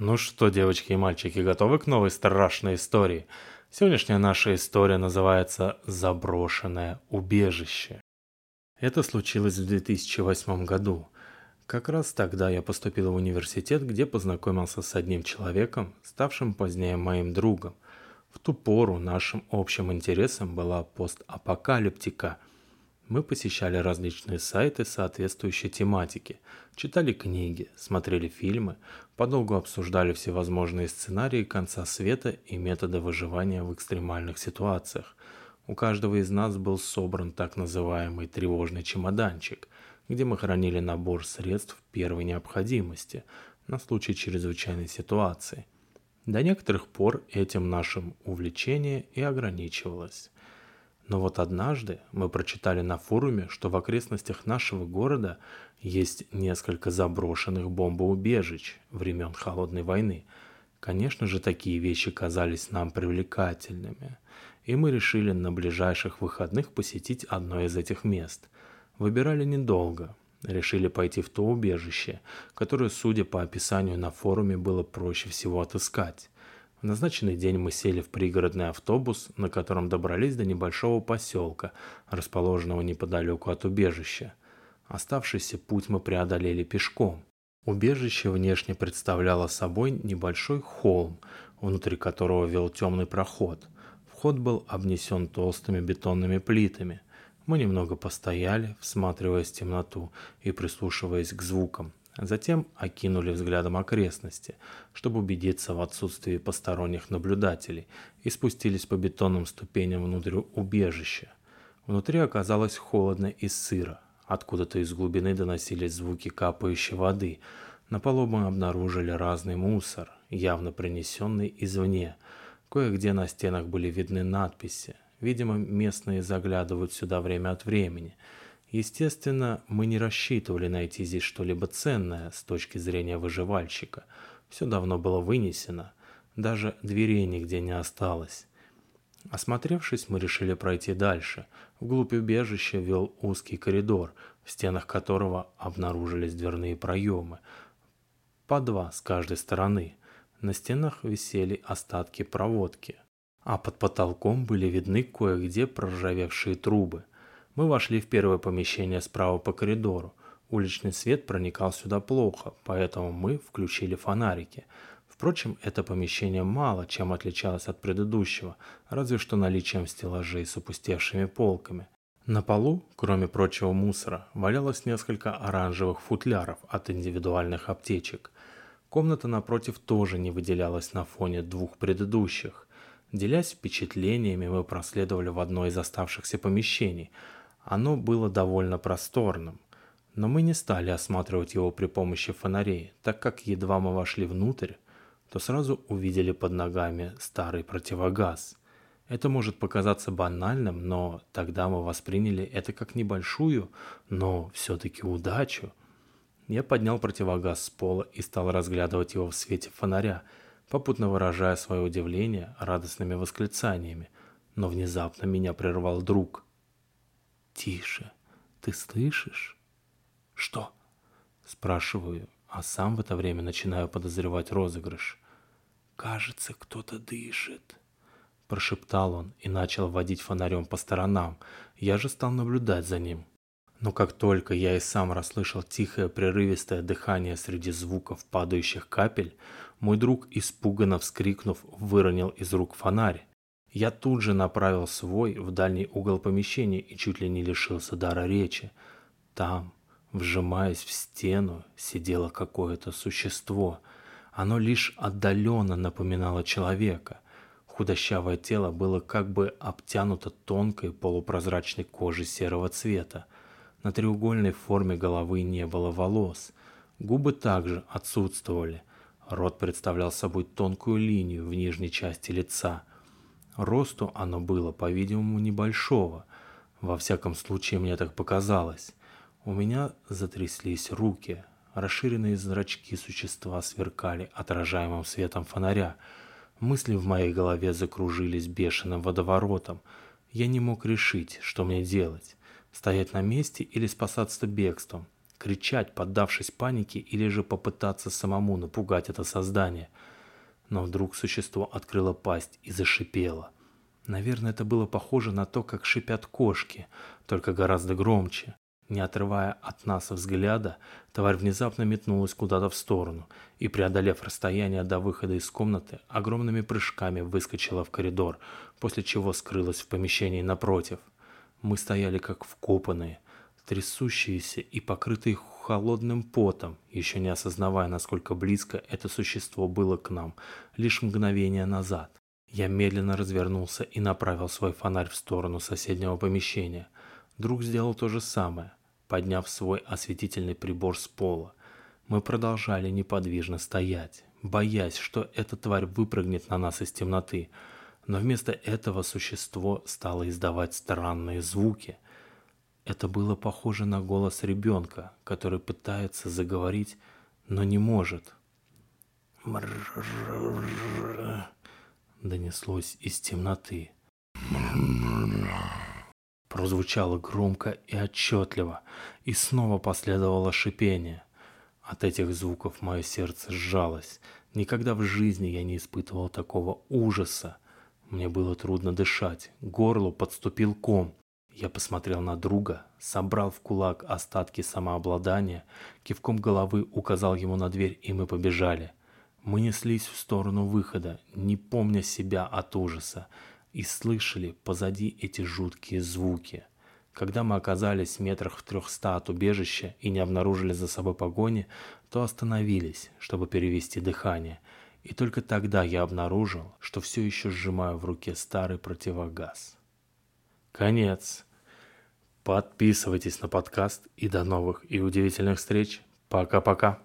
Ну что, девочки и мальчики, готовы к новой страшной истории? Сегодняшняя наша история называется «Заброшенное убежище». Это случилось в 2008 году. Как раз тогда я поступил в университет, где познакомился с одним человеком, ставшим позднее моим другом. В ту пору нашим общим интересом была постапокалиптика – мы посещали различные сайты соответствующей тематики, читали книги, смотрели фильмы, подолгу обсуждали всевозможные сценарии конца света и методы выживания в экстремальных ситуациях. У каждого из нас был собран так называемый тревожный чемоданчик, где мы хранили набор средств первой необходимости на случай чрезвычайной ситуации. До некоторых пор этим нашим увлечение и ограничивалось. Но вот однажды мы прочитали на форуме, что в окрестностях нашего города есть несколько заброшенных бомбоубежищ времен Холодной войны. Конечно же, такие вещи казались нам привлекательными, и мы решили на ближайших выходных посетить одно из этих мест. Выбирали недолго, решили пойти в то убежище, которое, судя по описанию на форуме, было проще всего отыскать. В назначенный день мы сели в пригородный автобус, на котором добрались до небольшого поселка, расположенного неподалеку от убежища. Оставшийся путь мы преодолели пешком. Убежище внешне представляло собой небольшой холм, внутри которого вел темный проход. Вход был обнесен толстыми бетонными плитами. Мы немного постояли, всматриваясь в темноту и прислушиваясь к звукам. Затем окинули взглядом окрестности, чтобы убедиться в отсутствии посторонних наблюдателей, и спустились по бетонным ступеням внутрь убежища. Внутри оказалось холодно и сыро. Откуда-то из глубины доносились звуки капающей воды. На полу мы обнаружили разный мусор, явно принесенный извне. Кое-где на стенах были видны надписи. Видимо, местные заглядывают сюда время от времени – Естественно, мы не рассчитывали найти здесь что-либо ценное с точки зрения выживальщика. Все давно было вынесено, даже дверей нигде не осталось. Осмотревшись, мы решили пройти дальше. Вглубь убежища вел узкий коридор, в стенах которого обнаружились дверные проемы. По два с каждой стороны. На стенах висели остатки проводки, а под потолком были видны кое-где проржавевшие трубы – мы вошли в первое помещение справа по коридору. Уличный свет проникал сюда плохо, поэтому мы включили фонарики. Впрочем, это помещение мало чем отличалось от предыдущего, разве что наличием стеллажей с опустевшими полками. На полу, кроме прочего мусора, валялось несколько оранжевых футляров от индивидуальных аптечек. Комната напротив тоже не выделялась на фоне двух предыдущих. Делясь впечатлениями, мы проследовали в одно из оставшихся помещений – оно было довольно просторным, но мы не стали осматривать его при помощи фонарей, так как едва мы вошли внутрь, то сразу увидели под ногами старый противогаз. Это может показаться банальным, но тогда мы восприняли это как небольшую, но все-таки удачу. Я поднял противогаз с пола и стал разглядывать его в свете фонаря, попутно выражая свое удивление радостными восклицаниями. Но внезапно меня прервал друг – Тише. Ты слышишь? Что? Спрашиваю, а сам в это время начинаю подозревать розыгрыш. Кажется, кто-то дышит. Прошептал он и начал водить фонарем по сторонам. Я же стал наблюдать за ним. Но как только я и сам расслышал тихое прерывистое дыхание среди звуков падающих капель, мой друг, испуганно вскрикнув, выронил из рук фонарь. Я тут же направил свой в дальний угол помещения и чуть ли не лишился дара речи. Там, вжимаясь в стену, сидело какое-то существо. Оно лишь отдаленно напоминало человека. Худощавое тело было как бы обтянуто тонкой полупрозрачной кожей серого цвета. На треугольной форме головы не было волос. Губы также отсутствовали. Рот представлял собой тонкую линию в нижней части лица – Росту оно было, по-видимому, небольшого. Во всяком случае, мне так показалось. У меня затряслись руки. Расширенные зрачки существа сверкали отражаемым светом фонаря. Мысли в моей голове закружились бешеным водоворотом. Я не мог решить, что мне делать. Стоять на месте или спасаться бегством. кричать, поддавшись панике, или же попытаться самому напугать это создание. Но вдруг существо открыло пасть и зашипело. Наверное, это было похоже на то, как шипят кошки, только гораздо громче. Не отрывая от нас взгляда, тварь внезапно метнулась куда-то в сторону и, преодолев расстояние до выхода из комнаты, огромными прыжками выскочила в коридор, после чего скрылась в помещении напротив. Мы стояли как вкопанные, трясущиеся и покрытые холодным потом, еще не осознавая, насколько близко это существо было к нам лишь мгновение назад. Я медленно развернулся и направил свой фонарь в сторону соседнего помещения. Друг сделал то же самое, подняв свой осветительный прибор с пола. Мы продолжали неподвижно стоять, боясь, что эта тварь выпрыгнет на нас из темноты. Но вместо этого существо стало издавать странные звуки. Это было похоже на голос ребенка, который пытается заговорить, но не может донеслось из темноты. Прозвучало громко и отчетливо, и снова последовало шипение. От этих звуков мое сердце сжалось. Никогда в жизни я не испытывал такого ужаса. Мне было трудно дышать, к горлу подступил ком. Я посмотрел на друга, собрал в кулак остатки самообладания, кивком головы указал ему на дверь, и мы побежали. Мы неслись в сторону выхода, не помня себя от ужаса, и слышали позади эти жуткие звуки. Когда мы оказались в метрах в трехста от убежища и не обнаружили за собой погони, то остановились, чтобы перевести дыхание. И только тогда я обнаружил, что все еще сжимаю в руке старый противогаз. Конец. Подписывайтесь на подкаст и до новых и удивительных встреч. Пока-пока.